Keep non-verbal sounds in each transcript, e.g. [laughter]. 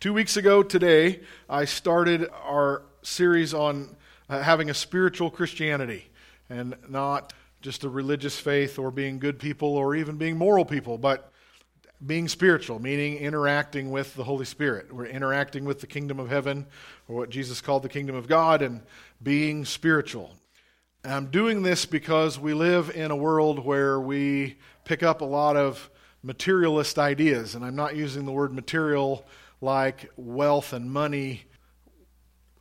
Two weeks ago today, I started our series on uh, having a spiritual Christianity and not just a religious faith or being good people or even being moral people, but being spiritual, meaning interacting with the Holy Spirit. We're interacting with the kingdom of heaven, or what Jesus called the kingdom of God, and being spiritual. And I'm doing this because we live in a world where we pick up a lot of materialist ideas, and I'm not using the word material like wealth and money.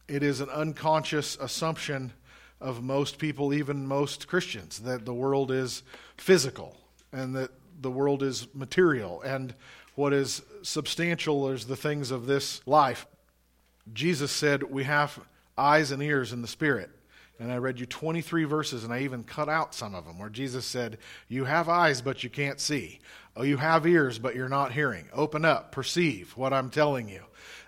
It is an unconscious assumption of most people, even most Christians, that the world is physical and that the world is material and what is substantial is the things of this life. Jesus said we have eyes and ears in the spirit. And I read you 23 verses, and I even cut out some of them where Jesus said, You have eyes, but you can't see. Oh, you have ears, but you're not hearing. Open up, perceive what I'm telling you.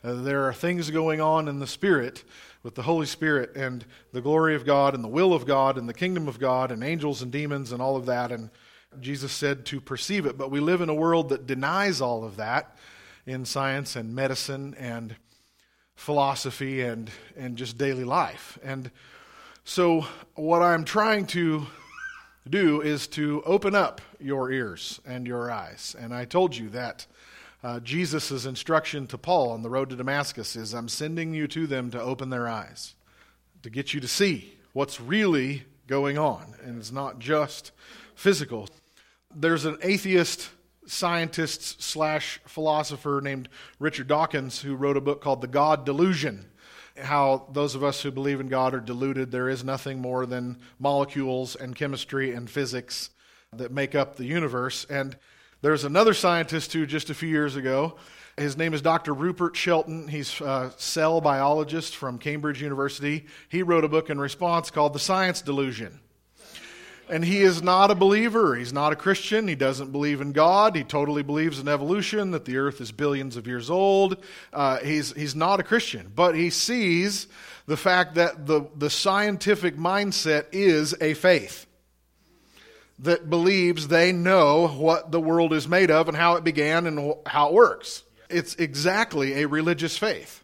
Uh, there are things going on in the Spirit with the Holy Spirit and the glory of God and the will of God and the kingdom of God and angels and demons and all of that. And Jesus said to perceive it. But we live in a world that denies all of that in science and medicine and philosophy and, and just daily life. And so, what I'm trying to do is to open up your ears and your eyes. And I told you that uh, Jesus' instruction to Paul on the road to Damascus is I'm sending you to them to open their eyes, to get you to see what's really going on. And it's not just physical. There's an atheist scientist slash philosopher named Richard Dawkins who wrote a book called The God Delusion how those of us who believe in God are deluded. There is nothing more than molecules and chemistry and physics that make up the universe. And there's another scientist who, just a few years ago, his name is Dr. Rupert Shelton. He's a cell biologist from Cambridge University. He wrote a book in response called The Science Delusion. And he is not a believer. He's not a Christian. He doesn't believe in God. He totally believes in evolution, that the earth is billions of years old. Uh, he's, he's not a Christian. But he sees the fact that the, the scientific mindset is a faith that believes they know what the world is made of and how it began and how it works. It's exactly a religious faith.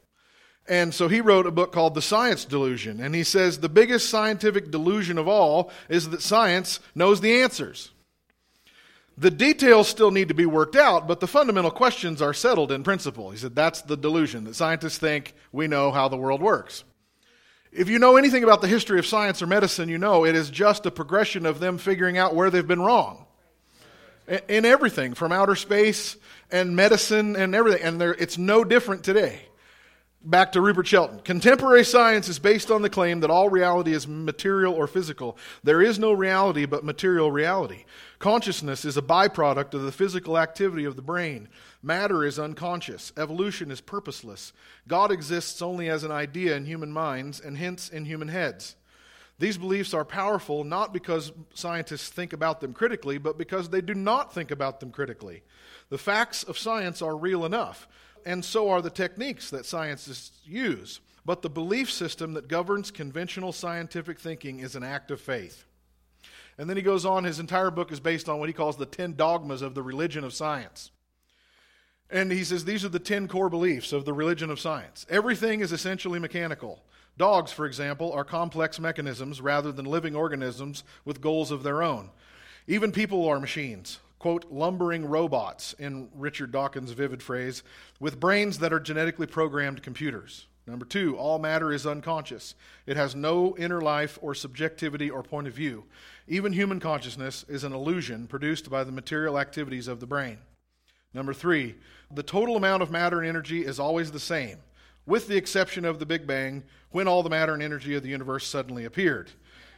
And so he wrote a book called The Science Delusion. And he says the biggest scientific delusion of all is that science knows the answers. The details still need to be worked out, but the fundamental questions are settled in principle. He said that's the delusion, that scientists think we know how the world works. If you know anything about the history of science or medicine, you know it is just a progression of them figuring out where they've been wrong. In everything, from outer space and medicine and everything. And it's no different today back to Rupert Shelton. Contemporary science is based on the claim that all reality is material or physical. There is no reality but material reality. Consciousness is a byproduct of the physical activity of the brain. Matter is unconscious. Evolution is purposeless. God exists only as an idea in human minds and hence in human heads. These beliefs are powerful not because scientists think about them critically, but because they do not think about them critically. The facts of science are real enough and so are the techniques that scientists use. But the belief system that governs conventional scientific thinking is an act of faith. And then he goes on, his entire book is based on what he calls the 10 dogmas of the religion of science. And he says these are the 10 core beliefs of the religion of science. Everything is essentially mechanical. Dogs, for example, are complex mechanisms rather than living organisms with goals of their own. Even people are machines quote, lumbering robots, in Richard Dawkins' vivid phrase, with brains that are genetically programmed computers. Number two, all matter is unconscious. It has no inner life or subjectivity or point of view. Even human consciousness is an illusion produced by the material activities of the brain. Number three, the total amount of matter and energy is always the same, with the exception of the Big Bang, when all the matter and energy of the universe suddenly appeared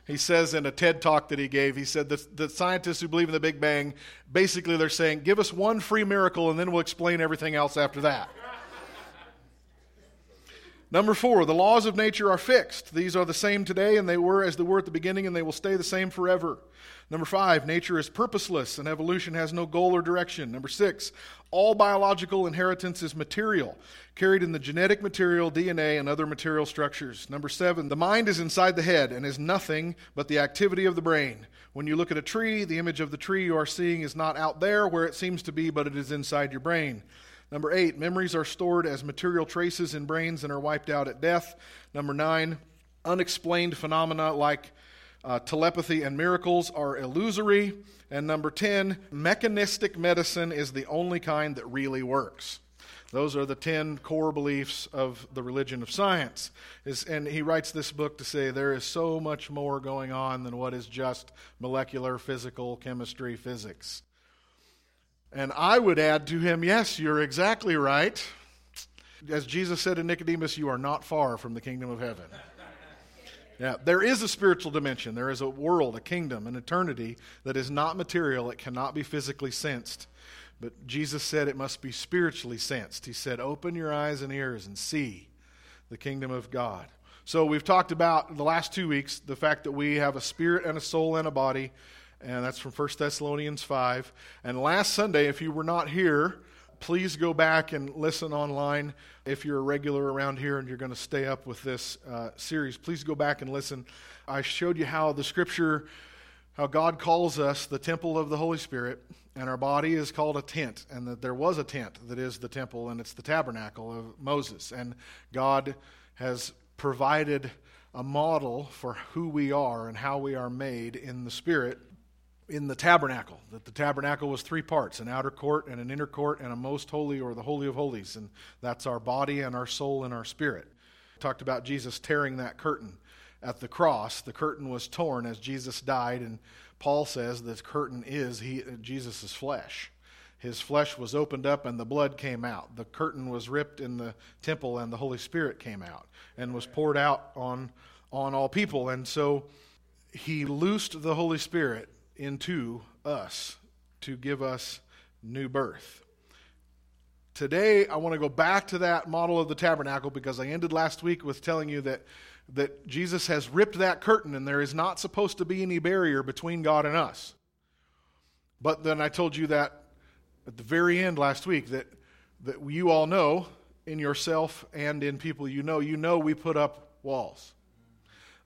he says in a TED talk that he gave, he said that the scientists who believe in the Big Bang, basically they're saying, give us one free miracle and then we'll explain everything else after that. Number four, the laws of nature are fixed. These are the same today and they were as they were at the beginning and they will stay the same forever. Number five, nature is purposeless and evolution has no goal or direction. Number six, all biological inheritance is material, carried in the genetic material, DNA, and other material structures. Number seven, the mind is inside the head and is nothing but the activity of the brain. When you look at a tree, the image of the tree you are seeing is not out there where it seems to be, but it is inside your brain. Number eight, memories are stored as material traces in brains and are wiped out at death. Number nine, unexplained phenomena like uh, telepathy and miracles are illusory. And number 10, mechanistic medicine is the only kind that really works. Those are the 10 core beliefs of the religion of science. Is, and he writes this book to say there is so much more going on than what is just molecular, physical, chemistry, physics. And I would add to him, yes, you're exactly right. As Jesus said to Nicodemus, you are not far from the kingdom of heaven. Yeah, there is a spiritual dimension. There is a world, a kingdom, an eternity that is not material. It cannot be physically sensed. But Jesus said it must be spiritually sensed. He said, Open your eyes and ears and see the kingdom of God. So we've talked about the last two weeks the fact that we have a spirit and a soul and a body and that's from 1 Thessalonians 5. And last Sunday, if you were not here, please go back and listen online. If you're a regular around here and you're going to stay up with this uh, series, please go back and listen. I showed you how the scripture, how God calls us the temple of the Holy Spirit, and our body is called a tent, and that there was a tent that is the temple, and it's the tabernacle of Moses. And God has provided a model for who we are and how we are made in the Spirit in the tabernacle, that the tabernacle was three parts an outer court and an inner court and a most holy or the Holy of Holies. And that's our body and our soul and our spirit. We talked about Jesus tearing that curtain at the cross. The curtain was torn as Jesus died, and Paul says the curtain is Jesus' flesh. His flesh was opened up and the blood came out. The curtain was ripped in the temple and the Holy Spirit came out and was poured out on, on all people. And so he loosed the Holy Spirit into us to give us new birth. Today, I want to go back to that model of the tabernacle because I ended last week with telling you that, that Jesus has ripped that curtain and there is not supposed to be any barrier between God and us. But then I told you that at the very end last week that, that you all know in yourself and in people you know, you know we put up walls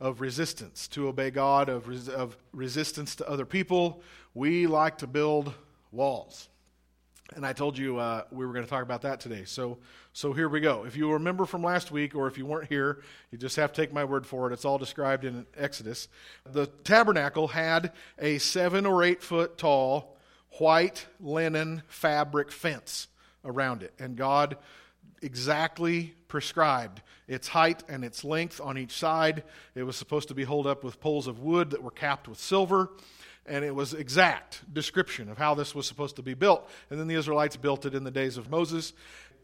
of resistance to obey God, of, res- of resistance to other people. We like to build walls. And I told you uh, we were going to talk about that today. So, so here we go. If you remember from last week, or if you weren't here, you just have to take my word for it. It's all described in Exodus. The tabernacle had a seven or eight foot tall white linen fabric fence around it. And God exactly prescribed its height and its length on each side. It was supposed to be held up with poles of wood that were capped with silver. And it was exact description of how this was supposed to be built. And then the Israelites built it in the days of Moses.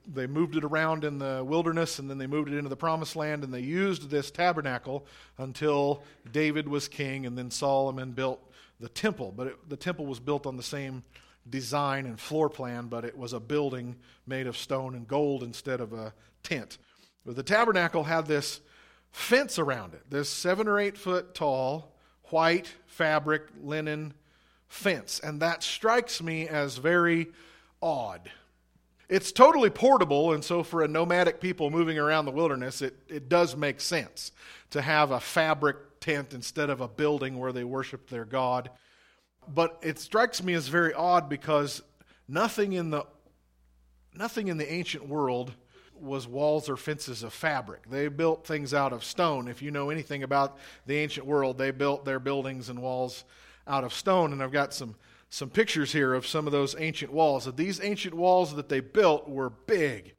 They moved it around in the wilderness and then they moved it into the promised land and they used this tabernacle until David was king and then Solomon built the temple. But it, the temple was built on the same design and floor plan, but it was a building made of stone and gold instead of a tent. But the tabernacle had this fence around it, this seven or eight foot tall, white fabric linen fence. And that strikes me as very odd. It's totally portable, and so for a nomadic people moving around the wilderness, it, it does make sense to have a fabric tent instead of a building where they worship their God but it strikes me as very odd because nothing in the nothing in the ancient world was walls or fences of fabric. They built things out of stone. If you know anything about the ancient world, they built their buildings and walls out of stone. And I've got some some pictures here of some of those ancient walls. These ancient walls that they built were big.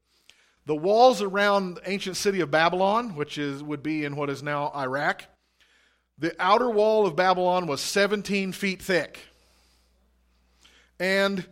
The walls around the ancient city of Babylon, which is would be in what is now Iraq, the outer wall of Babylon was 17 feet thick. And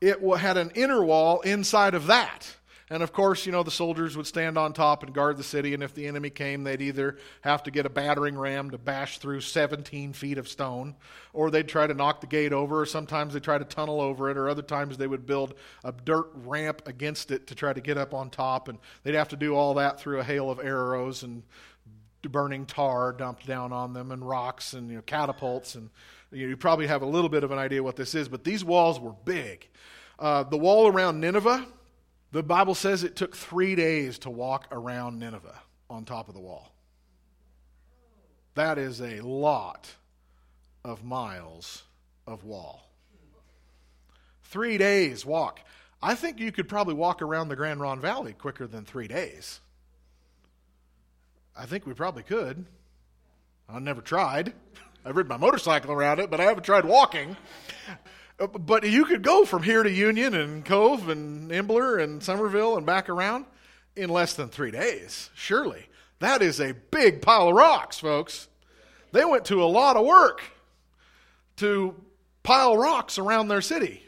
it had an inner wall inside of that. And of course, you know, the soldiers would stand on top and guard the city, and if the enemy came, they'd either have to get a battering ram to bash through 17 feet of stone, or they'd try to knock the gate over, or sometimes they'd try to tunnel over it, or other times they would build a dirt ramp against it to try to get up on top, and they'd have to do all that through a hail of arrows and burning tar dumped down on them and rocks and you know, catapults and you, probably have a little bit of an idea what this is but these walls were big. Uh, the wall around nineveh the bible says it took three days to walk around nineveh on top of the wall that is a lot of miles of wall three days walk I think you could probably walk around the Grande Ronde Valley quicker than three days. I think we probably could. I never tried. I've ridden my motorcycle around it, but I haven't tried walking. But you could go from here to Union and Cove and Imbler and Summerville and back around in less than three days, surely. That is a big pile of rocks, folks. They went to a lot of work to pile rocks around their city.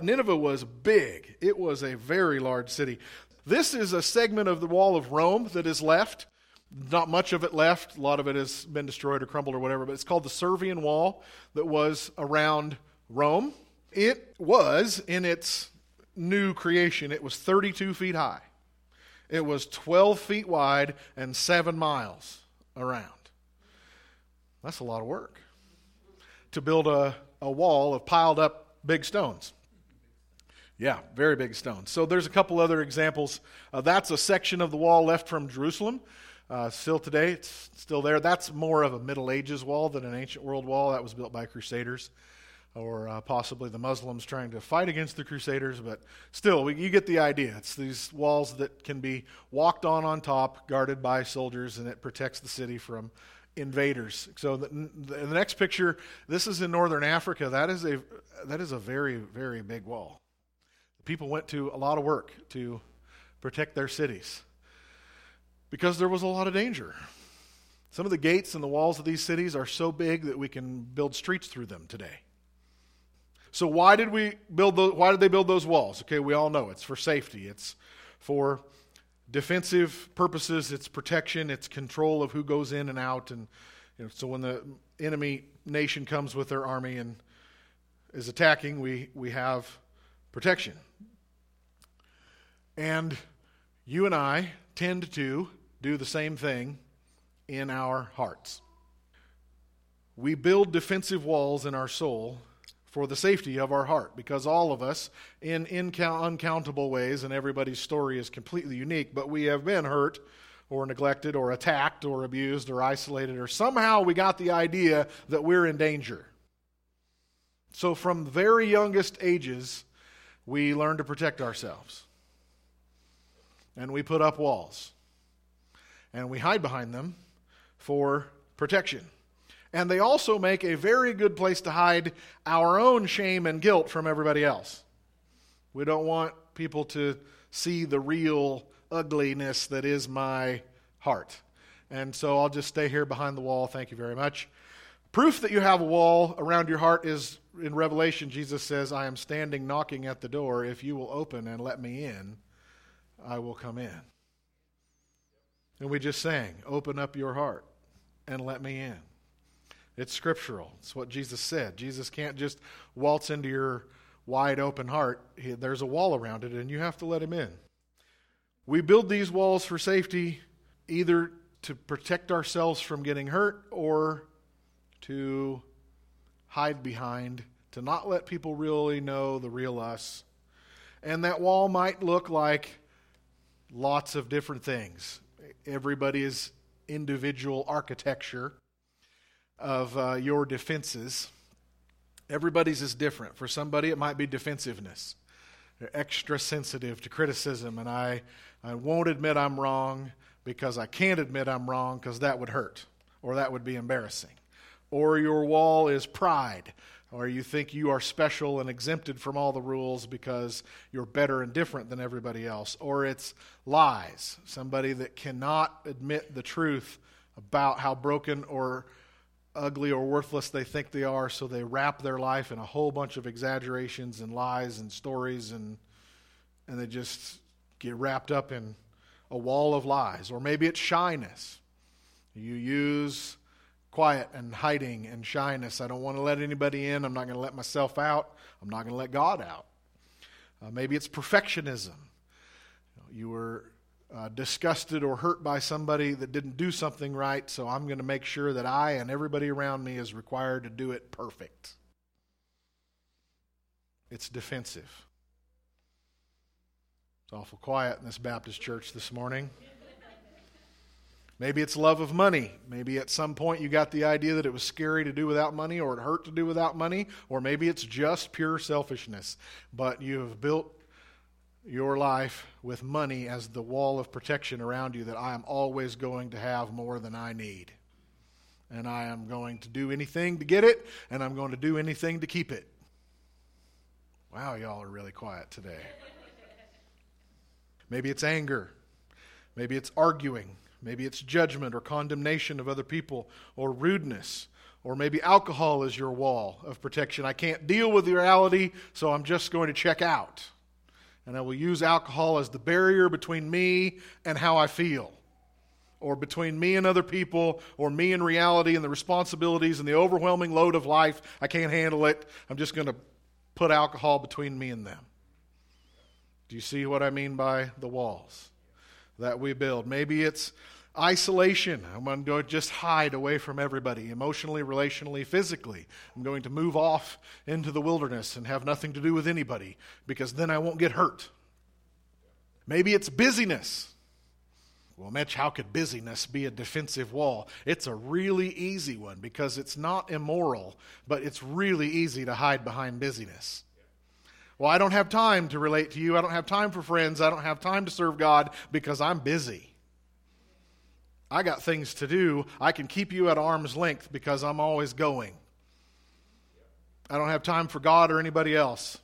Nineveh was big, it was a very large city. This is a segment of the wall of Rome that is left. Not much of it left. A lot of it has been destroyed or crumbled or whatever, but it's called the Servian Wall that was around Rome. It was, in its new creation, it was 32 feet high. It was 12 feet wide and 7 miles around. That's a lot of work to build a, a wall of piled up big stones. Yeah, very big stones. So there's a couple other examples. Uh, that's a section of the wall left from Jerusalem. Uh, still today, it's still there. That's more of a Middle Ages wall than an ancient world wall. That was built by Crusaders or uh, possibly the Muslims trying to fight against the Crusaders, but still, we, you get the idea. It's these walls that can be walked on on top, guarded by soldiers, and it protects the city from invaders. So the, the next picture, this is in northern Africa. That is a that is a very very big wall. People went to a lot of work to protect their cities because there was a lot of danger. Some of the gates and the walls of these cities are so big that we can build streets through them today. So why did we build those, why did they build those walls? Okay, we all know it's for safety. It's for defensive purposes, it's protection, it's control of who goes in and out and you know, so when the enemy nation comes with their army and is attacking, we, we have protection. And you and I tend to do the same thing in our hearts. We build defensive walls in our soul for the safety of our heart because all of us, in, in uncountable ways, and everybody's story is completely unique, but we have been hurt or neglected or attacked or abused or isolated, or somehow we got the idea that we're in danger. So, from very youngest ages, we learn to protect ourselves. And we put up walls. And we hide behind them for protection and they also make a very good place to hide our own shame and guilt from everybody else. We don't want people to see the real ugliness that is my heart. And so I'll just stay here behind the wall. Thank you very much. Proof that you have a wall around your heart is in Revelation, Jesus says, I am standing knocking at the door. If you will open and let me in, I will come in. And we just sang, Open up your heart and let me in. It's scriptural. It's what Jesus said. Jesus can't just waltz into your wide open heart. He, there's a wall around it, and you have to let him in. We build these walls for safety, either to protect ourselves from getting hurt or to hide behind, to not let people really know the real us. And that wall might look like lots of different things. Everybody's individual architecture of uh, your defenses. Everybody's is different. For somebody, it might be defensiveness. They're extra sensitive to criticism, and I, I won't admit I'm wrong because I can't admit I'm wrong because that would hurt or that would be embarrassing. Or your wall is pride, or you think you are special and exempted from all the rules because you're better and different than everybody else. Or it's lies, somebody that cannot admit the truth about how broken or ugly or worthless they think they are, so they wrap their life in a whole bunch of exaggerations and lies and stories, and, and they just get wrapped up in a wall of lies. Or maybe it's shyness. You use quiet and hiding and shyness. I don't want to let anybody in. I'm not going to let myself out. I'm not going to let God out. Uh, maybe it's perfectionism. You were uh, disgusted or hurt by somebody that didn't do something right, so I'm going to make sure that I and everybody around me is required to do it perfect. It's defensive. It's awful quiet in this Baptist church this morning. Maybe it's love of money. Maybe at some point you got the idea that it was scary to do without money or it hurt to do without money, or maybe it's just pure selfishness. But you have built your life with money as the wall of protection around you that I am always going to have more than I need. And I am going to do anything to get it, and I'm going to do anything to keep it. Wow, y'all are really quiet today. [laughs] Maybe it's anger. Maybe it's arguing. Maybe it's judgment or condemnation of other people or rudeness. Or maybe alcohol is your wall of protection. I can't deal with the reality, so I'm just going to check out. And I will use alcohol as the barrier between me and how I feel, or between me and other people, or me and reality and the responsibilities and the overwhelming load of life. I can't handle it. I'm just going to put alcohol between me and them. Do you see what I mean by the walls that we build? Maybe it's isolation. I'm going to just hide away from everybody, emotionally, relationally, physically. I'm going to move off into the wilderness and have nothing to do with anybody because then I won't get hurt. Maybe it's busyness. Well, Mitch, how could busyness be a defensive wall? It's a really easy one because it's not immoral, but it's really easy to hide behind busyness. Well, I don't have time to relate to you. I don't have time for friends. I don't have time to serve God because I'm busy. I got things to do. I can keep you at arm's length because I'm always going. I don't have time for God or anybody else.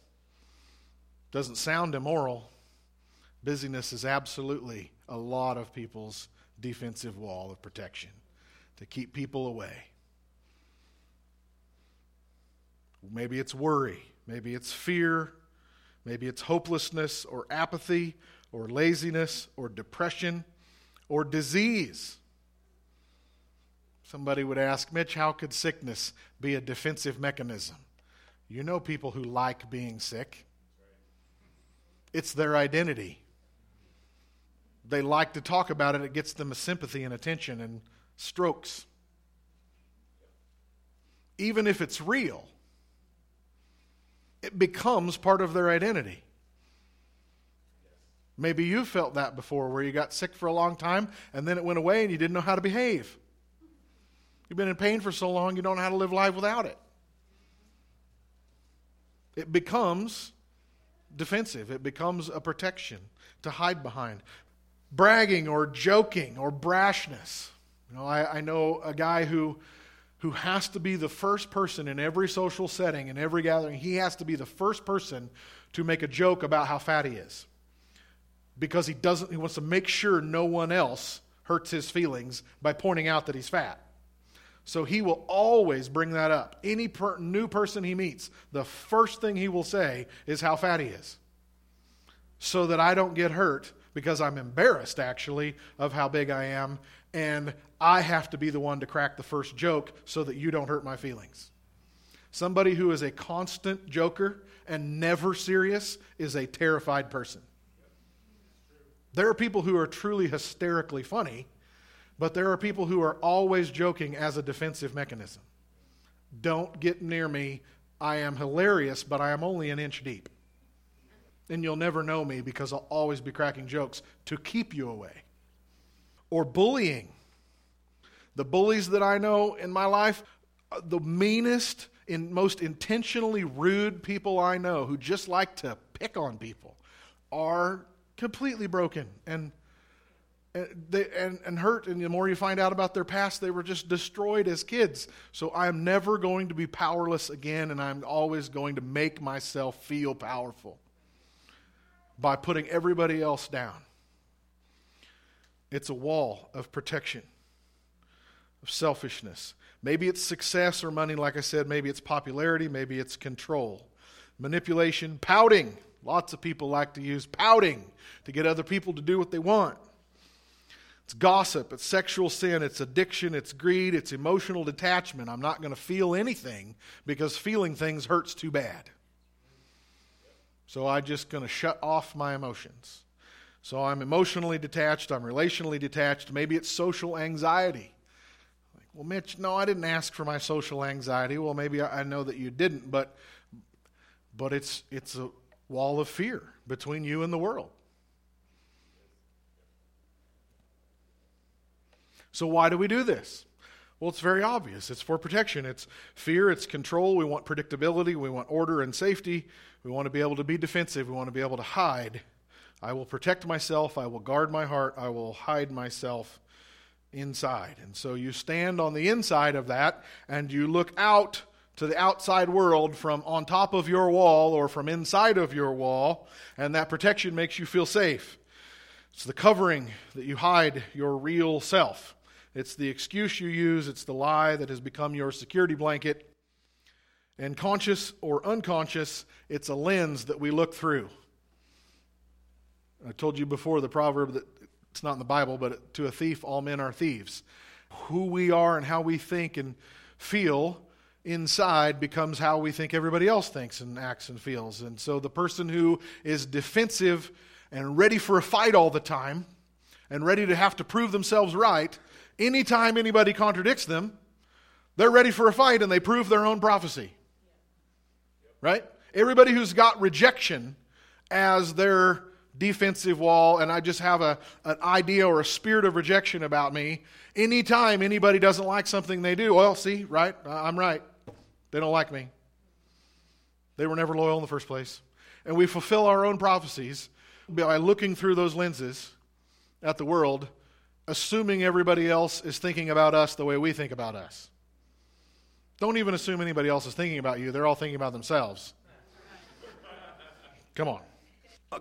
Doesn't sound immoral. Busyness is absolutely a lot of people's defensive wall of protection to keep people away. Maybe it's worry, maybe it's fear, maybe it's hopelessness or apathy or laziness or depression or disease. Somebody would ask, Mitch, how could sickness be a defensive mechanism? You know people who like being sick, it's their identity. They like to talk about it, it gets them a sympathy and attention and strokes. Even if it's real, it becomes part of their identity. Maybe you felt that before where you got sick for a long time and then it went away and you didn't know how to behave. You've been in pain for so long you don't know how to live life without it. It becomes defensive, it becomes a protection to hide behind. Bragging or joking or brashness. You know, I, I know a guy who who has to be the first person in every social setting, in every gathering, he has to be the first person to make a joke about how fat he is because he doesn't he wants to make sure no one else hurts his feelings by pointing out that he's fat. So he will always bring that up. Any per, new person he meets, the first thing he will say is how fat he is. So that I don't get hurt because I'm embarrassed actually of how big I am and I have to be the one to crack the first joke so that you don't hurt my feelings. Somebody who is a constant joker and never serious is a terrified person. There are people who are truly hysterically funny, but there are people who are always joking as a defensive mechanism. Don't get near me. I am hilarious, but I am only an inch deep. And you'll never know me because I'll always be cracking jokes to keep you away. Or bullying. The bullies that I know in my life, uh, the meanest and most intentionally rude people I know who just like to pick on people are completely broken and and, they, and, and hurt. And the more you find out about their past, they were just destroyed as kids. So I'm never going to be powerless again, and I'm always going to make myself feel powerful by putting everybody else down. It's a wall of protection, of selfishness. Maybe it's success or money, like I said. Maybe it's popularity. Maybe it's control, manipulation, pouting. Lots of people like to use pouting to get other people to do what they want. It's gossip, it's sexual sin, it's addiction, it's greed, it's emotional detachment. I'm not going to feel anything because feeling things hurts too bad. So I'm just going to shut off my emotions. So I'm emotionally detached, I'm relationally detached. Maybe it's social anxiety. Like, well, Mitch, no, I didn't ask for my social anxiety. Well, maybe I know that you didn't, but but it's it's a wall of fear between you and the world. So, why do we do this? Well, it's very obvious. It's for protection. It's fear, it's control. We want predictability, we want order and safety. We want to be able to be defensive, we want to be able to hide. I will protect myself. I will guard my heart. I will hide myself inside. And so you stand on the inside of that and you look out to the outside world from on top of your wall or from inside of your wall, and that protection makes you feel safe. It's the covering that you hide your real self. It's the excuse you use, it's the lie that has become your security blanket. And conscious or unconscious, it's a lens that we look through. I told you before the proverb that it's not in the Bible, but to a thief, all men are thieves. Who we are and how we think and feel inside becomes how we think everybody else thinks and acts and feels. And so the person who is defensive and ready for a fight all the time and ready to have to prove themselves right, anytime anybody contradicts them, they're ready for a fight and they prove their own prophecy. Right? Everybody who's got rejection as their defensive wall and I just have a, an idea or a spirit of rejection about me, anytime anybody doesn't like something they do, well, see, right? I'm right. They don't like me. They were never loyal in the first place. And we fulfill our own prophecies by looking through those lenses at the world, assuming everybody else is thinking about us the way we think about us. Don't even assume anybody else is thinking about you. They're all thinking about themselves. Come on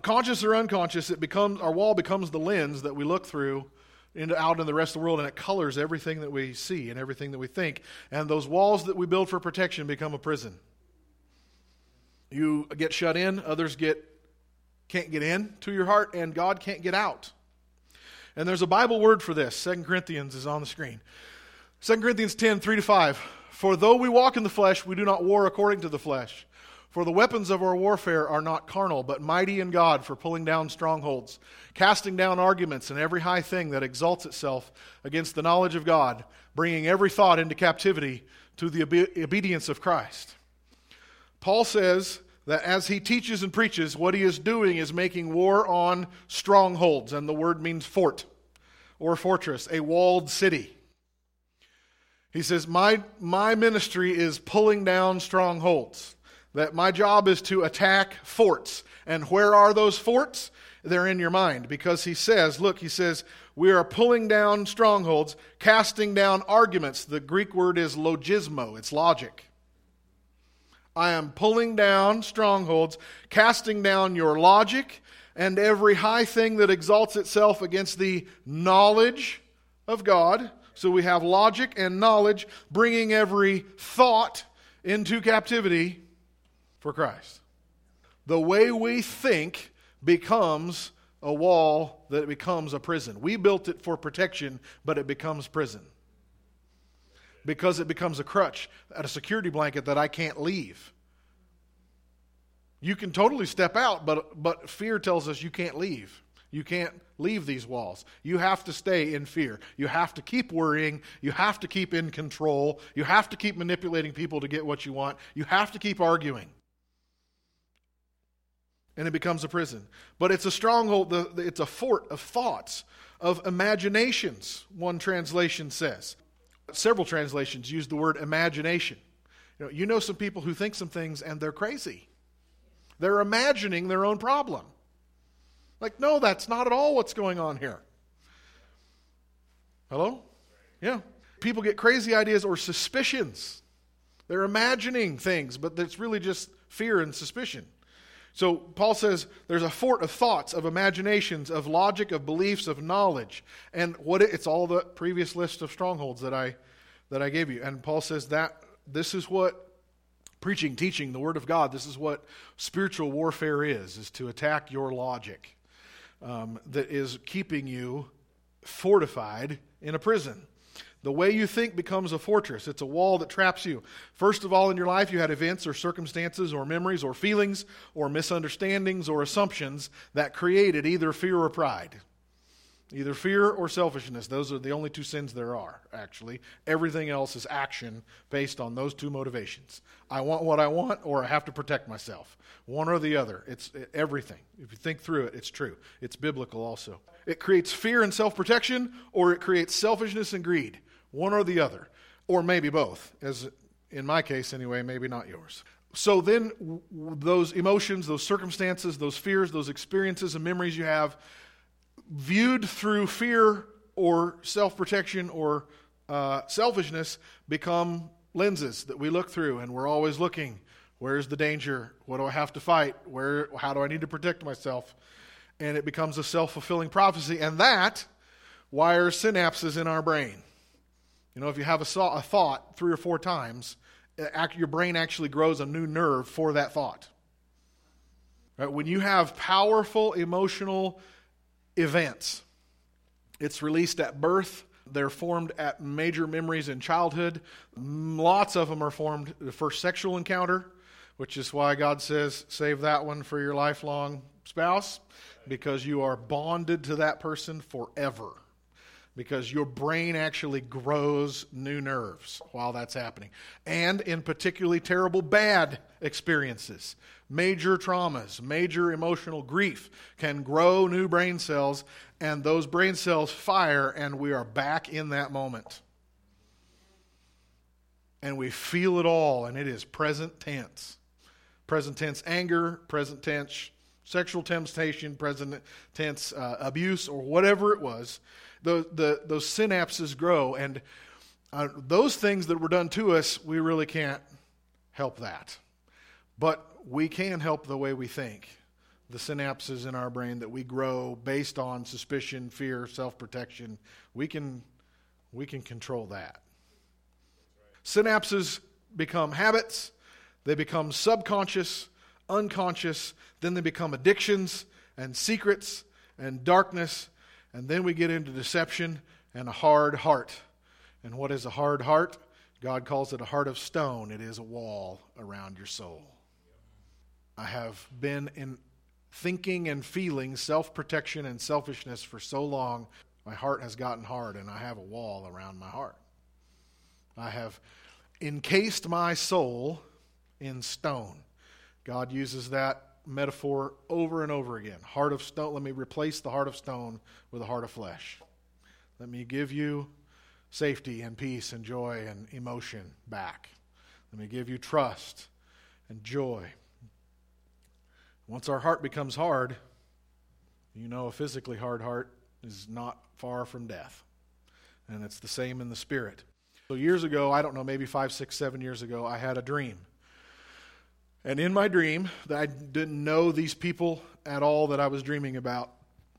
conscious or unconscious, it becomes our wall becomes the lens that we look through into, out in the rest of the world, and it colors everything that we see and everything that we think. And those walls that we build for protection become a prison. You get shut in, others get can't get in to your heart, and God can't get out. And there's a Bible word for this. Second Corinthians is on the screen. Second Corinthians 10, 3 to 5. For though we walk in the flesh, we do not war according to the flesh. For the weapons of our warfare are not carnal, but mighty in God for pulling down strongholds, casting down arguments and every high thing that exalts itself against the knowledge of God, bringing every thought into captivity to the obedience of Christ. Paul says that as he teaches and preaches, what he is doing is making war on strongholds, and the word means fort or fortress, a walled city. He says, My, my ministry is pulling down strongholds. That my job is to attack forts. And where are those forts? They're in your mind because he says, look, he says, we are pulling down strongholds, casting down arguments. The Greek word is logismo, it's logic. I am pulling down strongholds, casting down your logic and every high thing that exalts itself against the knowledge of God. So we have logic and knowledge, bringing every thought into captivity for Christ. The way we think becomes a wall that becomes a prison. We built it for protection, but it becomes prison. Because it becomes a crutch, a security blanket that I can't leave. You can totally step out, but, but fear tells us you can't leave. You can't leave these walls. You have to stay in fear. You have to keep worrying. You have to keep in control. You have to keep manipulating people to get what you want. You have to keep arguing and it becomes a prison. But it's a stronghold, it's a fort of thoughts, of imaginations, one translation says. Several translations use the word imagination. You know, you know some people who think some things and they're crazy. They're imagining their own problem. Like, no, that's not at all what's going on here. Hello? Yeah. People get crazy ideas or suspicions. They're imagining things, but it's really just fear and suspicion. So Paul says there's a fort of thoughts, of imaginations, of logic, of beliefs, of knowledge. And what it, it's all the previous list of strongholds that I that I gave you. And Paul says that this is what preaching, teaching the word of God, this is what spiritual warfare is, is to attack your logic um, that is keeping you fortified in a prison. The way you think becomes a fortress. It's a wall that traps you. First of all, in your life, you had events or circumstances or memories or feelings or misunderstandings or assumptions that created either fear or pride. Either fear or selfishness. Those are the only two sins there are, actually. Everything else is action based on those two motivations. I want what I want, or I have to protect myself. One or the other. It's everything. If you think through it, it's true. It's biblical also. It creates fear and self protection, or it creates selfishness and greed one or the other, or maybe both, as in my case anyway, maybe not yours. So then, w- those emotions, those circumstances, those fears, those experiences and memories you have, viewed through fear or self protection or uh, selfishness, become lenses that we look through, and we're always looking. Where's the danger? What do I have to fight? Where? How do I need to protect myself? And it becomes a self fulfilling prophecy, and that wires synapses in our brain. You know, if you have a, a thought three or four times, uh, your brain actually grows a new nerve for that thought. Right? When you have powerful emotional events, it's released at birth. They're formed at major memories in childhood. Lots of them are formed the first sexual encounter, which is why God says, save that one for your lifelong spouse, because you are bonded to that person forever because your brain actually grows new nerves while that's happening. And in particularly terrible bad experiences, major traumas, major emotional grief can grow new brain cells, and those brain cells fire, and we are back in that moment. And we feel it all, and it is present tense. Present tense anger, present tense sexual temptation, present tense uh, abuse, or whatever it was the, the, those synapses grow. And uh, those things that were done to us, we really can't help that. But we can help the way we think. The synapses in our brain that we grow based on suspicion, fear, self protection, we can, we can control that. Synapses become habits, they become subconscious, unconscious, then they become addictions and secrets and darkness and then we get into deception and a hard heart. And what is a hard heart? God calls it a heart of stone. It is a wall around your soul. I have been in thinking and feeling self protection and selfishness for so long, my heart has gotten hard and I have a wall around my heart. I have encased my soul in stone. God uses that metaphor over and over again. Heart of stone, let me replace the heart of stone with a heart of flesh. Let me give you safety and peace and joy and emotion back. Let me give you trust and joy. Once our heart becomes hard, you know a physically hard heart is not far from death. And it's the same in the spirit. So, years ago, I don't know, maybe five, six, seven years ago, I had a dream. And in my dream, I didn't know these people at all that I was dreaming about.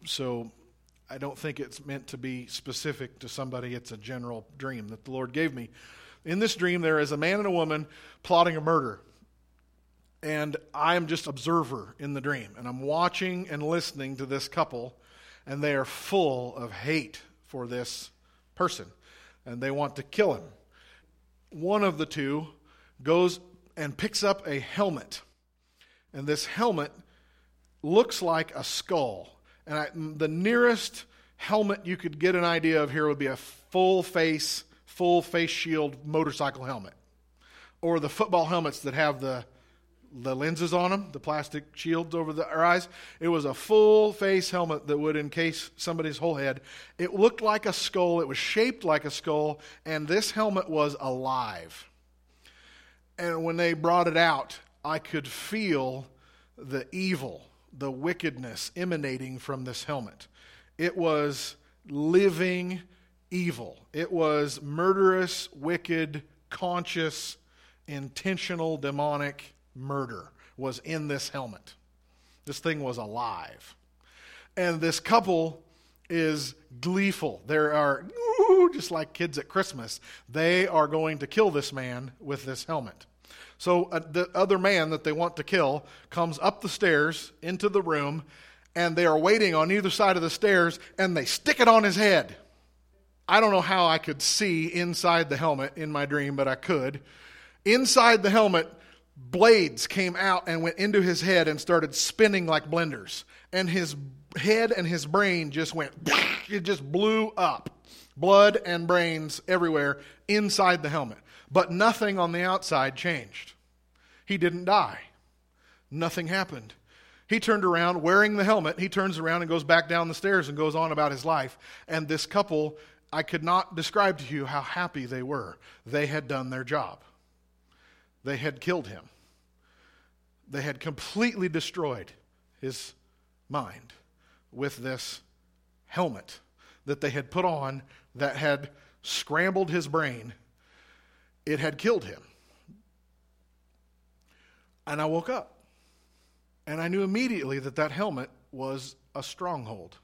So I don't think it's meant to be specific to somebody. It's a general dream that the Lord gave me. In this dream, there is a man and a woman plotting a murder. And I am just observer in the dream. And I'm watching and listening to this couple, and they are full of hate for this person. And they want to kill him. One of the two goes and picks up a helmet. And this helmet looks like a skull. And I, the nearest helmet you could get an idea of here would be a full face, full face shield motorcycle helmet. Or the football helmets that have the, the lenses on them, the plastic shields over the eyes. It was a full face helmet that would encase somebody's whole head. It looked like a skull, it was shaped like a skull, and this helmet was alive. And when they brought it out, I could feel the evil, the wickedness emanating from this helmet. It was living evil, it was murderous, wicked, conscious, intentional, demonic murder was in this helmet. This thing was alive. And this couple is gleeful. There are, just like kids at Christmas, they are going to kill this man with this helmet. So uh, the other man that they want to kill comes up the stairs into the room, and they are waiting on either side of the stairs, and they stick it on his head. I don't know how I could see inside the helmet in my dream, but I could. Inside the helmet, blades came out and went into his head and started spinning like blenders. And his head and his brain just went, it just blew up. Blood and brains everywhere inside the helmet. But nothing on the outside changed. He didn't die. Nothing happened. He turned around wearing the helmet. He turns around and goes back down the stairs and goes on about his life. And this couple, I could not describe to you how happy they were. They had done their job, they had killed him. They had completely destroyed his mind with this helmet that they had put on that had scrambled his brain. It had killed him. And I woke up. And I knew immediately that that helmet was a stronghold.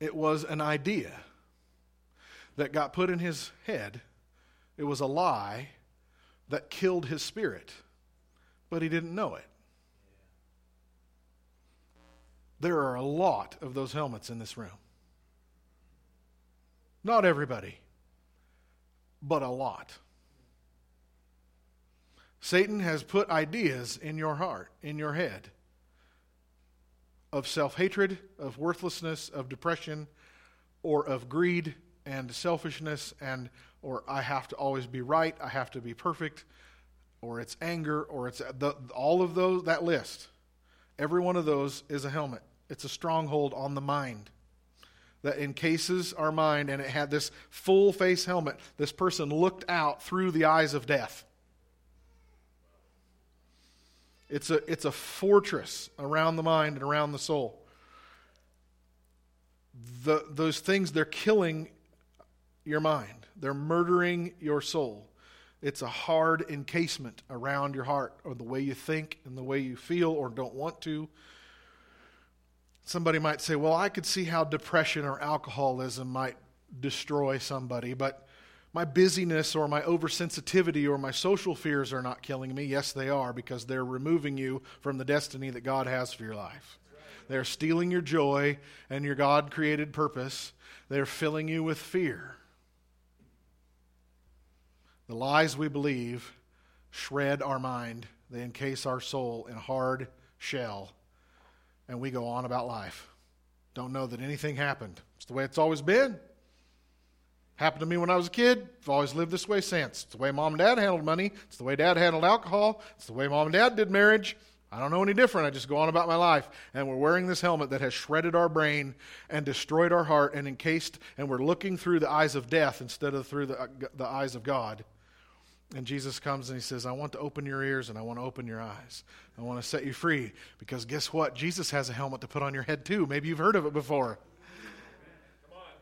It was an idea that got put in his head. It was a lie that killed his spirit, but he didn't know it. There are a lot of those helmets in this room. Not everybody, but a lot. Satan has put ideas in your heart, in your head, of self hatred, of worthlessness, of depression, or of greed and selfishness, and or I have to always be right, I have to be perfect, or it's anger, or it's the, all of those, that list. Every one of those is a helmet. It's a stronghold on the mind that encases our mind, and it had this full face helmet. This person looked out through the eyes of death. It's a, it's a fortress around the mind and around the soul. The, those things, they're killing your mind, they're murdering your soul. It's a hard encasement around your heart, or the way you think and the way you feel or don't want to. Somebody might say, Well, I could see how depression or alcoholism might destroy somebody, but my busyness or my oversensitivity or my social fears are not killing me. Yes, they are, because they're removing you from the destiny that God has for your life. They're stealing your joy and your God created purpose. They're filling you with fear. The lies we believe shred our mind, they encase our soul in a hard shell, and we go on about life. Don't know that anything happened. It's the way it's always been. Happened to me when I was a kid. I've always lived this way since. It's the way mom and dad handled money. It's the way dad handled alcohol. It's the way mom and dad did marriage. I don't know any different. I just go on about my life. And we're wearing this helmet that has shredded our brain and destroyed our heart and encased, and we're looking through the eyes of death instead of through the, uh, the eyes of God. And Jesus comes and he says, I want to open your ears and I want to open your eyes. I want to set you free. Because guess what? Jesus has a helmet to put on your head too. Maybe you've heard of it before.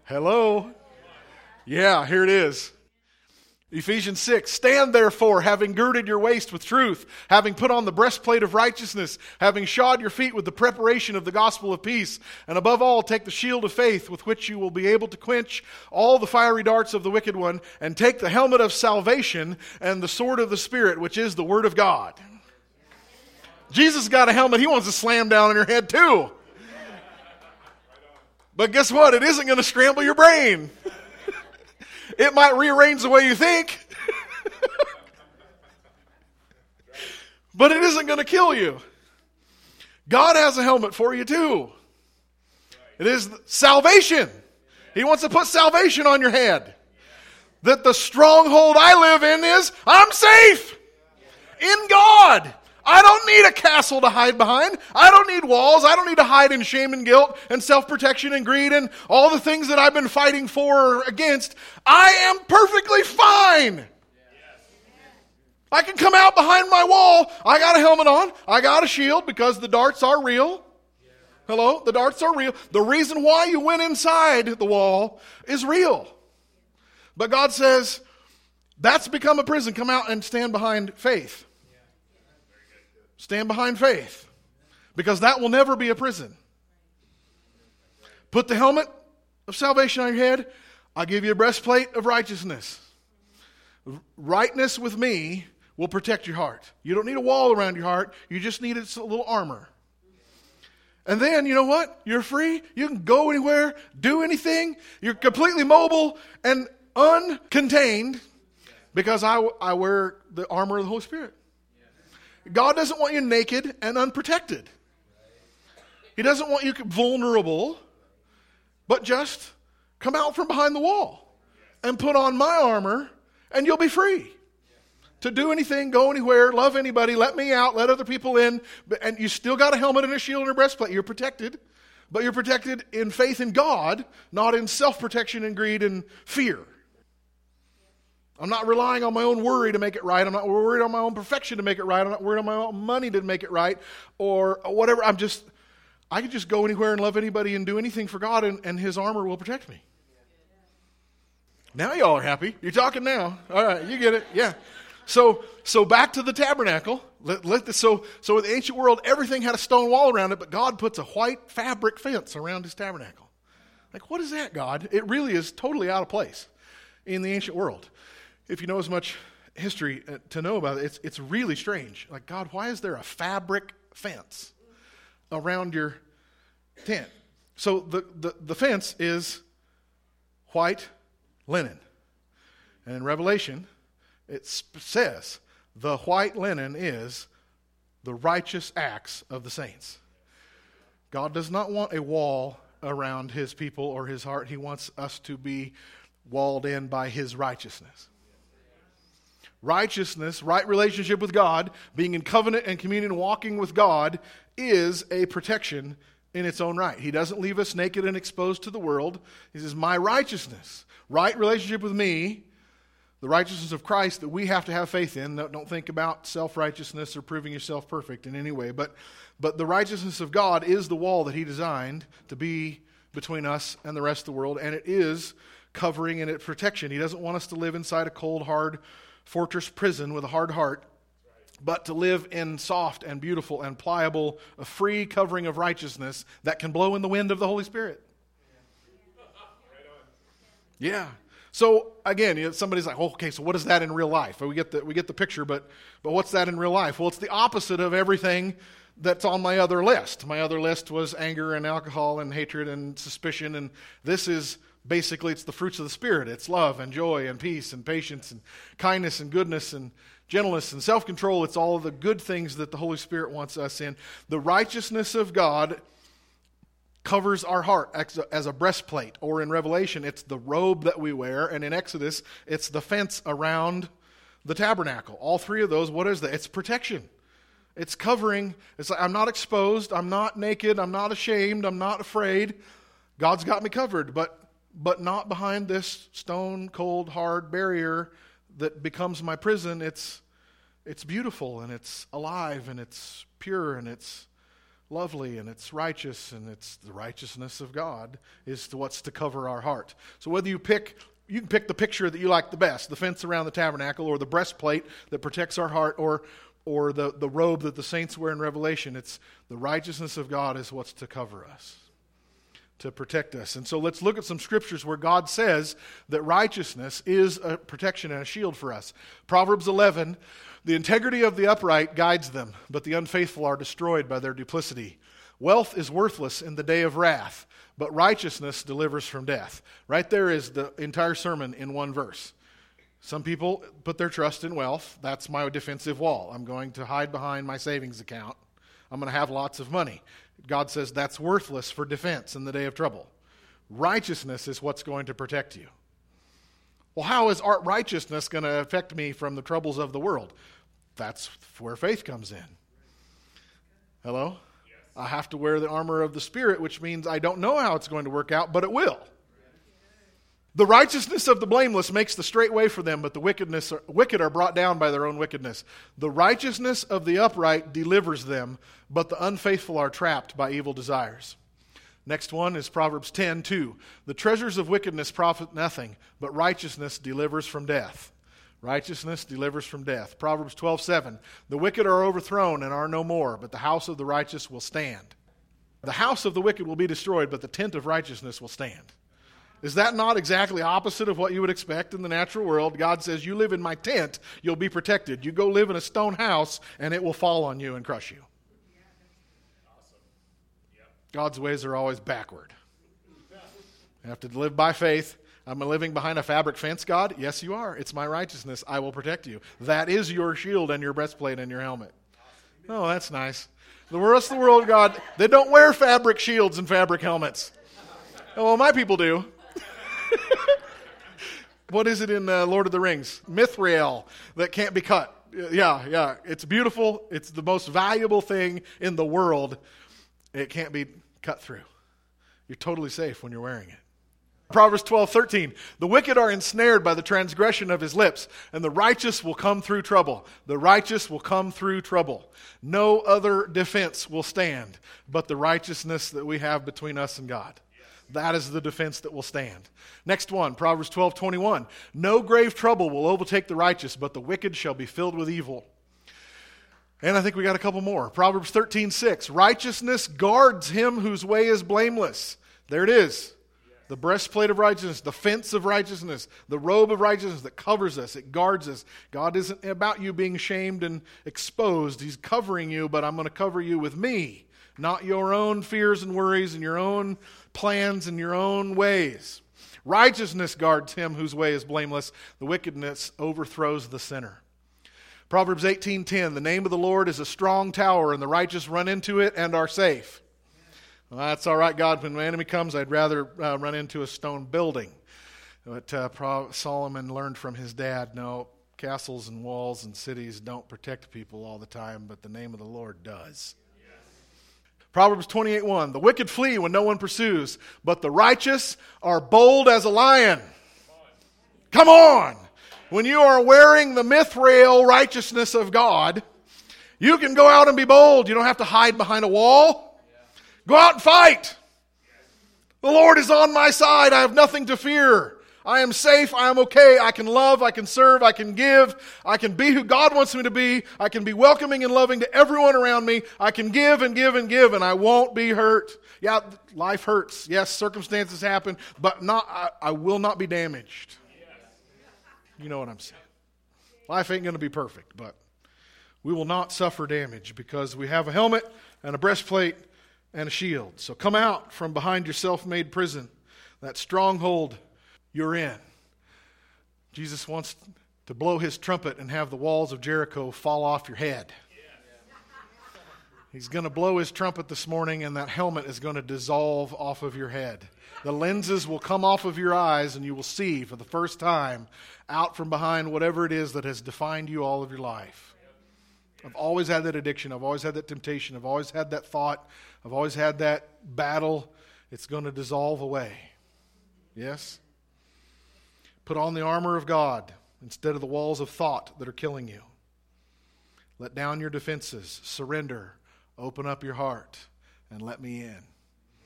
Hello? Yeah, here it is. Ephesians 6 Stand therefore, having girded your waist with truth, having put on the breastplate of righteousness, having shod your feet with the preparation of the gospel of peace, and above all, take the shield of faith with which you will be able to quench all the fiery darts of the wicked one, and take the helmet of salvation and the sword of the Spirit, which is the word of God. Jesus got a helmet he wants to slam down on your head too. But guess what? It isn't going to scramble your brain. It might rearrange the way you think, but it isn't going to kill you. God has a helmet for you too. It is salvation. He wants to put salvation on your head. That the stronghold I live in is I'm safe in God. I don't need a castle to hide behind. I don't need walls. I don't need to hide in shame and guilt and self protection and greed and all the things that I've been fighting for or against. I am perfectly fine. I can come out behind my wall. I got a helmet on. I got a shield because the darts are real. Hello? The darts are real. The reason why you went inside the wall is real. But God says, that's become a prison. Come out and stand behind faith. Stand behind faith because that will never be a prison. Put the helmet of salvation on your head. I'll give you a breastplate of righteousness. Rightness with me will protect your heart. You don't need a wall around your heart, you just need a little armor. And then, you know what? You're free. You can go anywhere, do anything. You're completely mobile and uncontained because I, I wear the armor of the Holy Spirit. God doesn't want you naked and unprotected. He doesn't want you vulnerable, but just come out from behind the wall and put on my armor, and you'll be free to do anything, go anywhere, love anybody, let me out, let other people in. And you still got a helmet and a shield and a breastplate. You're protected, but you're protected in faith in God, not in self protection and greed and fear. I'm not relying on my own worry to make it right. I'm not worried on my own perfection to make it right. I'm not worried on my own money to make it right or whatever. I'm just, I can just go anywhere and love anybody and do anything for God, and, and His armor will protect me. Now y'all are happy. You're talking now. All right, you get it. Yeah. So, so back to the tabernacle. Let, let the, so, so in the ancient world, everything had a stone wall around it, but God puts a white fabric fence around His tabernacle. Like, what is that, God? It really is totally out of place in the ancient world if you know as much history uh, to know about it, it's, it's really strange. Like, God, why is there a fabric fence around your tent? So the, the, the fence is white linen. And in Revelation, it says the white linen is the righteous acts of the saints. God does not want a wall around his people or his heart. He wants us to be walled in by his righteousness righteousness, right relationship with God, being in covenant and communion, walking with God, is a protection in its own right. He doesn't leave us naked and exposed to the world. He says, My righteousness, right relationship with me, the righteousness of Christ that we have to have faith in. Don't think about self righteousness or proving yourself perfect in any way, but, but the righteousness of God is the wall that He designed to be between us and the rest of the world, and it is covering and it protection. He doesn't want us to live inside a cold, hard, fortress prison with a hard heart, but to live in soft and beautiful and pliable, a free covering of righteousness that can blow in the wind of the Holy Spirit. Yeah. So again, you know, somebody's like, oh, "Okay, so what is that in real life?" we get the we get the picture, but but what's that in real life? Well, it's the opposite of everything that's on my other list. My other list was anger and alcohol and hatred and suspicion, and this is basically it's the fruits of the spirit. It's love and joy and peace and patience and kindness and goodness and gentleness and self-control. It's all of the good things that the holy spirit wants us in. The righteousness of god covers our heart as a breastplate or in revelation it's the robe that we wear and in exodus it's the fence around the tabernacle. All three of those what is that? It's protection. It's covering. It's like i'm not exposed. I'm not naked. I'm not ashamed. I'm not afraid. God's got me covered but but not behind this stone cold hard barrier that becomes my prison it's it's beautiful and it's alive and it's pure and it's lovely and it's righteous and it's the righteousness of God is to what's to cover our heart. So whether you pick you can pick the picture that you like the best, the fence around the tabernacle or the breastplate that protects our heart or or the, the robe that the saints wear in Revelation. It's the righteousness of God is what's to cover us to protect us. And so let's look at some scriptures where God says that righteousness is a protection and a shield for us. Proverbs 11 The integrity of the upright guides them, but the unfaithful are destroyed by their duplicity. Wealth is worthless in the day of wrath, but righteousness delivers from death. Right there is the entire sermon in one verse. Some people put their trust in wealth. That's my defensive wall. I'm going to hide behind my savings account. I'm going to have lots of money. God says that's worthless for defense in the day of trouble. Righteousness is what's going to protect you. Well, how is art righteousness going to affect me from the troubles of the world? That's where faith comes in. Hello? Yes. I have to wear the armor of the Spirit, which means I don't know how it's going to work out, but it will. The righteousness of the blameless makes the straight way for them, but the wickedness, wicked are brought down by their own wickedness. The righteousness of the upright delivers them, but the unfaithful are trapped by evil desires. Next one is Proverbs 10 2. The treasures of wickedness profit nothing, but righteousness delivers from death. Righteousness delivers from death. Proverbs 12 7. The wicked are overthrown and are no more, but the house of the righteous will stand. The house of the wicked will be destroyed, but the tent of righteousness will stand. Is that not exactly opposite of what you would expect in the natural world? God says, You live in my tent, you'll be protected. You go live in a stone house, and it will fall on you and crush you. God's ways are always backward. You have to live by faith. I'm living behind a fabric fence, God? Yes, you are. It's my righteousness. I will protect you. That is your shield and your breastplate and your helmet. Oh, that's nice. The rest of the world, God, they don't wear fabric shields and fabric helmets. Oh, well, my people do. What is it in uh, Lord of the Rings? Mithril that can't be cut. Yeah, yeah. It's beautiful. It's the most valuable thing in the world. It can't be cut through. You're totally safe when you're wearing it. Proverbs 12, 13. The wicked are ensnared by the transgression of his lips, and the righteous will come through trouble. The righteous will come through trouble. No other defense will stand but the righteousness that we have between us and God. That is the defense that will stand. Next one, Proverbs 12, 21. No grave trouble will overtake the righteous, but the wicked shall be filled with evil. And I think we got a couple more. Proverbs 13, 6. Righteousness guards him whose way is blameless. There it is. The breastplate of righteousness, the fence of righteousness, the robe of righteousness that covers us, it guards us. God isn't about you being shamed and exposed. He's covering you, but I'm going to cover you with me, not your own fears and worries and your own plans and your own ways. Righteousness guards him whose way is blameless. The wickedness overthrows the sinner. Proverbs 18:10 The name of the Lord is a strong tower and the righteous run into it and are safe. Well, that's all right, God. When my enemy comes, I'd rather uh, run into a stone building. But uh, Solomon learned from his dad no, castles and walls and cities don't protect people all the time, but the name of the Lord does. Proverbs 28 1 The wicked flee when no one pursues, but the righteous are bold as a lion. Come on! When you are wearing the mithril righteousness of God, you can go out and be bold. You don't have to hide behind a wall. Go out and fight. The Lord is on my side. I have nothing to fear. I am safe. I am okay. I can love. I can serve. I can give. I can be who God wants me to be. I can be welcoming and loving to everyone around me. I can give and give and give, and I won't be hurt. Yeah, life hurts. Yes, circumstances happen, but not. I, I will not be damaged. You know what I'm saying. Life ain't going to be perfect, but we will not suffer damage because we have a helmet and a breastplate and a shield. So come out from behind your self made prison, that stronghold you're in. Jesus wants to blow his trumpet and have the walls of Jericho fall off your head. He's going to blow his trumpet this morning, and that helmet is going to dissolve off of your head. The lenses will come off of your eyes, and you will see for the first time out from behind whatever it is that has defined you all of your life. I've always had that addiction. I've always had that temptation. I've always had that thought. I've always had that battle. It's going to dissolve away. Yes? Put on the armor of God instead of the walls of thought that are killing you. Let down your defenses. Surrender. Open up your heart and let me in.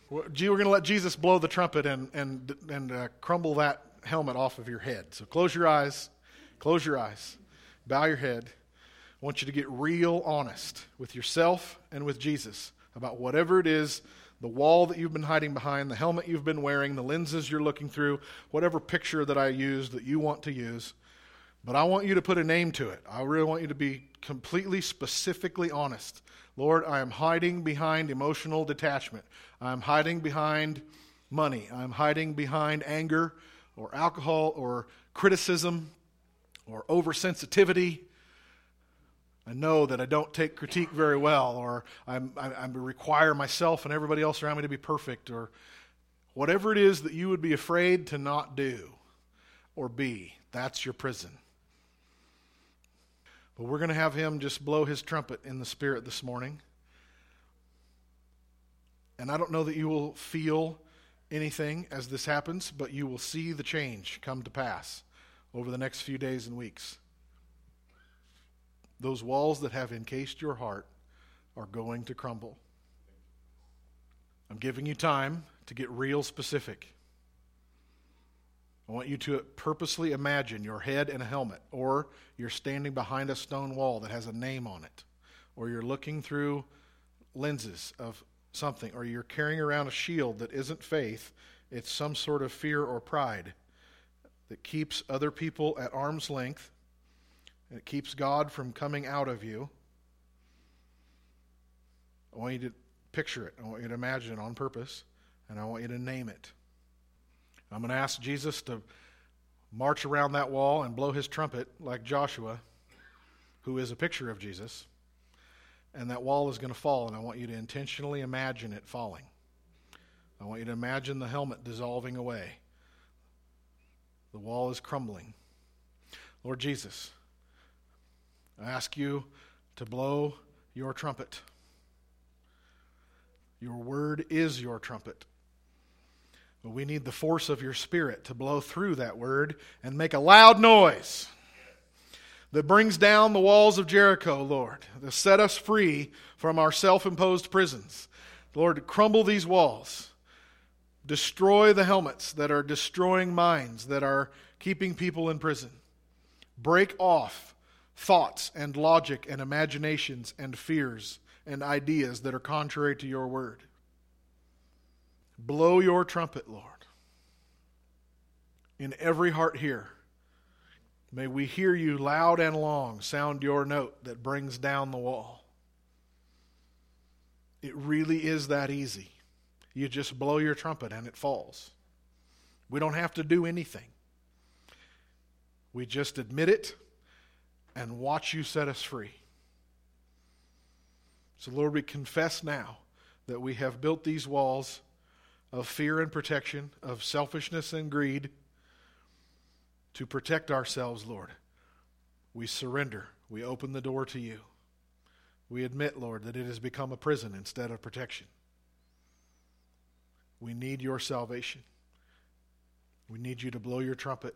We're going to let Jesus blow the trumpet and, and, and uh, crumble that helmet off of your head. So close your eyes. Close your eyes. Bow your head. I want you to get real honest with yourself and with Jesus about whatever it is the wall that you've been hiding behind, the helmet you've been wearing, the lenses you're looking through, whatever picture that I use that you want to use. But I want you to put a name to it. I really want you to be completely, specifically honest. Lord, I am hiding behind emotional detachment. I'm hiding behind money. I'm hiding behind anger or alcohol or criticism or oversensitivity I know that I don't take critique very well, or I'm, I, I require myself and everybody else around me to be perfect, or whatever it is that you would be afraid to not do or be. That's your prison. But we're going to have him just blow his trumpet in the Spirit this morning. And I don't know that you will feel anything as this happens, but you will see the change come to pass over the next few days and weeks. Those walls that have encased your heart are going to crumble. I'm giving you time to get real specific. I want you to purposely imagine your head in a helmet, or you're standing behind a stone wall that has a name on it, or you're looking through lenses of something, or you're carrying around a shield that isn't faith, it's some sort of fear or pride that keeps other people at arm's length it keeps God from coming out of you. I want you to picture it. I want you to imagine it on purpose, and I want you to name it. I'm going to ask Jesus to march around that wall and blow his trumpet like Joshua, who is a picture of Jesus. And that wall is going to fall, and I want you to intentionally imagine it falling. I want you to imagine the helmet dissolving away. The wall is crumbling. Lord Jesus, I ask you to blow your trumpet. Your word is your trumpet. But we need the force of your Spirit to blow through that word and make a loud noise that brings down the walls of Jericho, Lord, to set us free from our self imposed prisons. Lord, crumble these walls. Destroy the helmets that are destroying minds, that are keeping people in prison. Break off thoughts and logic and imaginations and fears and ideas that are contrary to your word. Blow your trumpet, Lord, in every heart here. May we hear you loud and long sound your note that brings down the wall. It really is that easy. You just blow your trumpet and it falls. We don't have to do anything. We just admit it and watch you set us free. So, Lord, we confess now that we have built these walls of fear and protection, of selfishness and greed to protect ourselves, Lord. We surrender. We open the door to you. We admit, Lord, that it has become a prison instead of protection. We need your salvation. We need you to blow your trumpet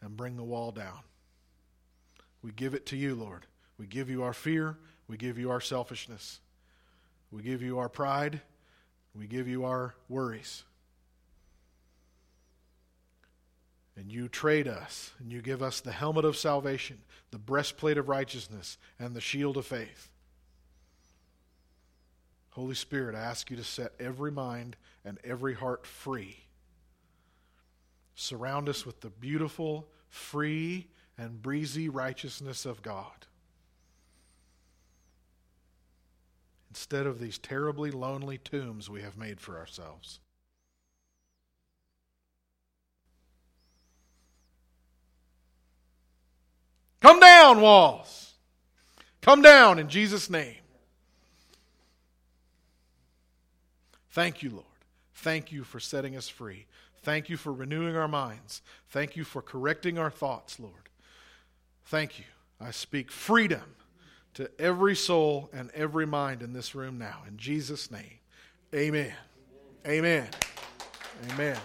and bring the wall down. We give it to you, Lord. We give you our fear. We give you our selfishness. We give you our pride. We give you our worries. And you trade us, and you give us the helmet of salvation, the breastplate of righteousness, and the shield of faith. Holy Spirit, I ask you to set every mind and every heart free. Surround us with the beautiful, free, and breezy righteousness of God. instead of these terribly lonely tombs we have made for ourselves. Come down, walls. Come down in Jesus' name. Thank you, Lord. Thank you for setting us free. Thank you for renewing our minds. Thank you for correcting our thoughts, Lord. Thank you. I speak freedom to every soul and every mind in this room now. In Jesus' name, amen. Amen. Amen. amen.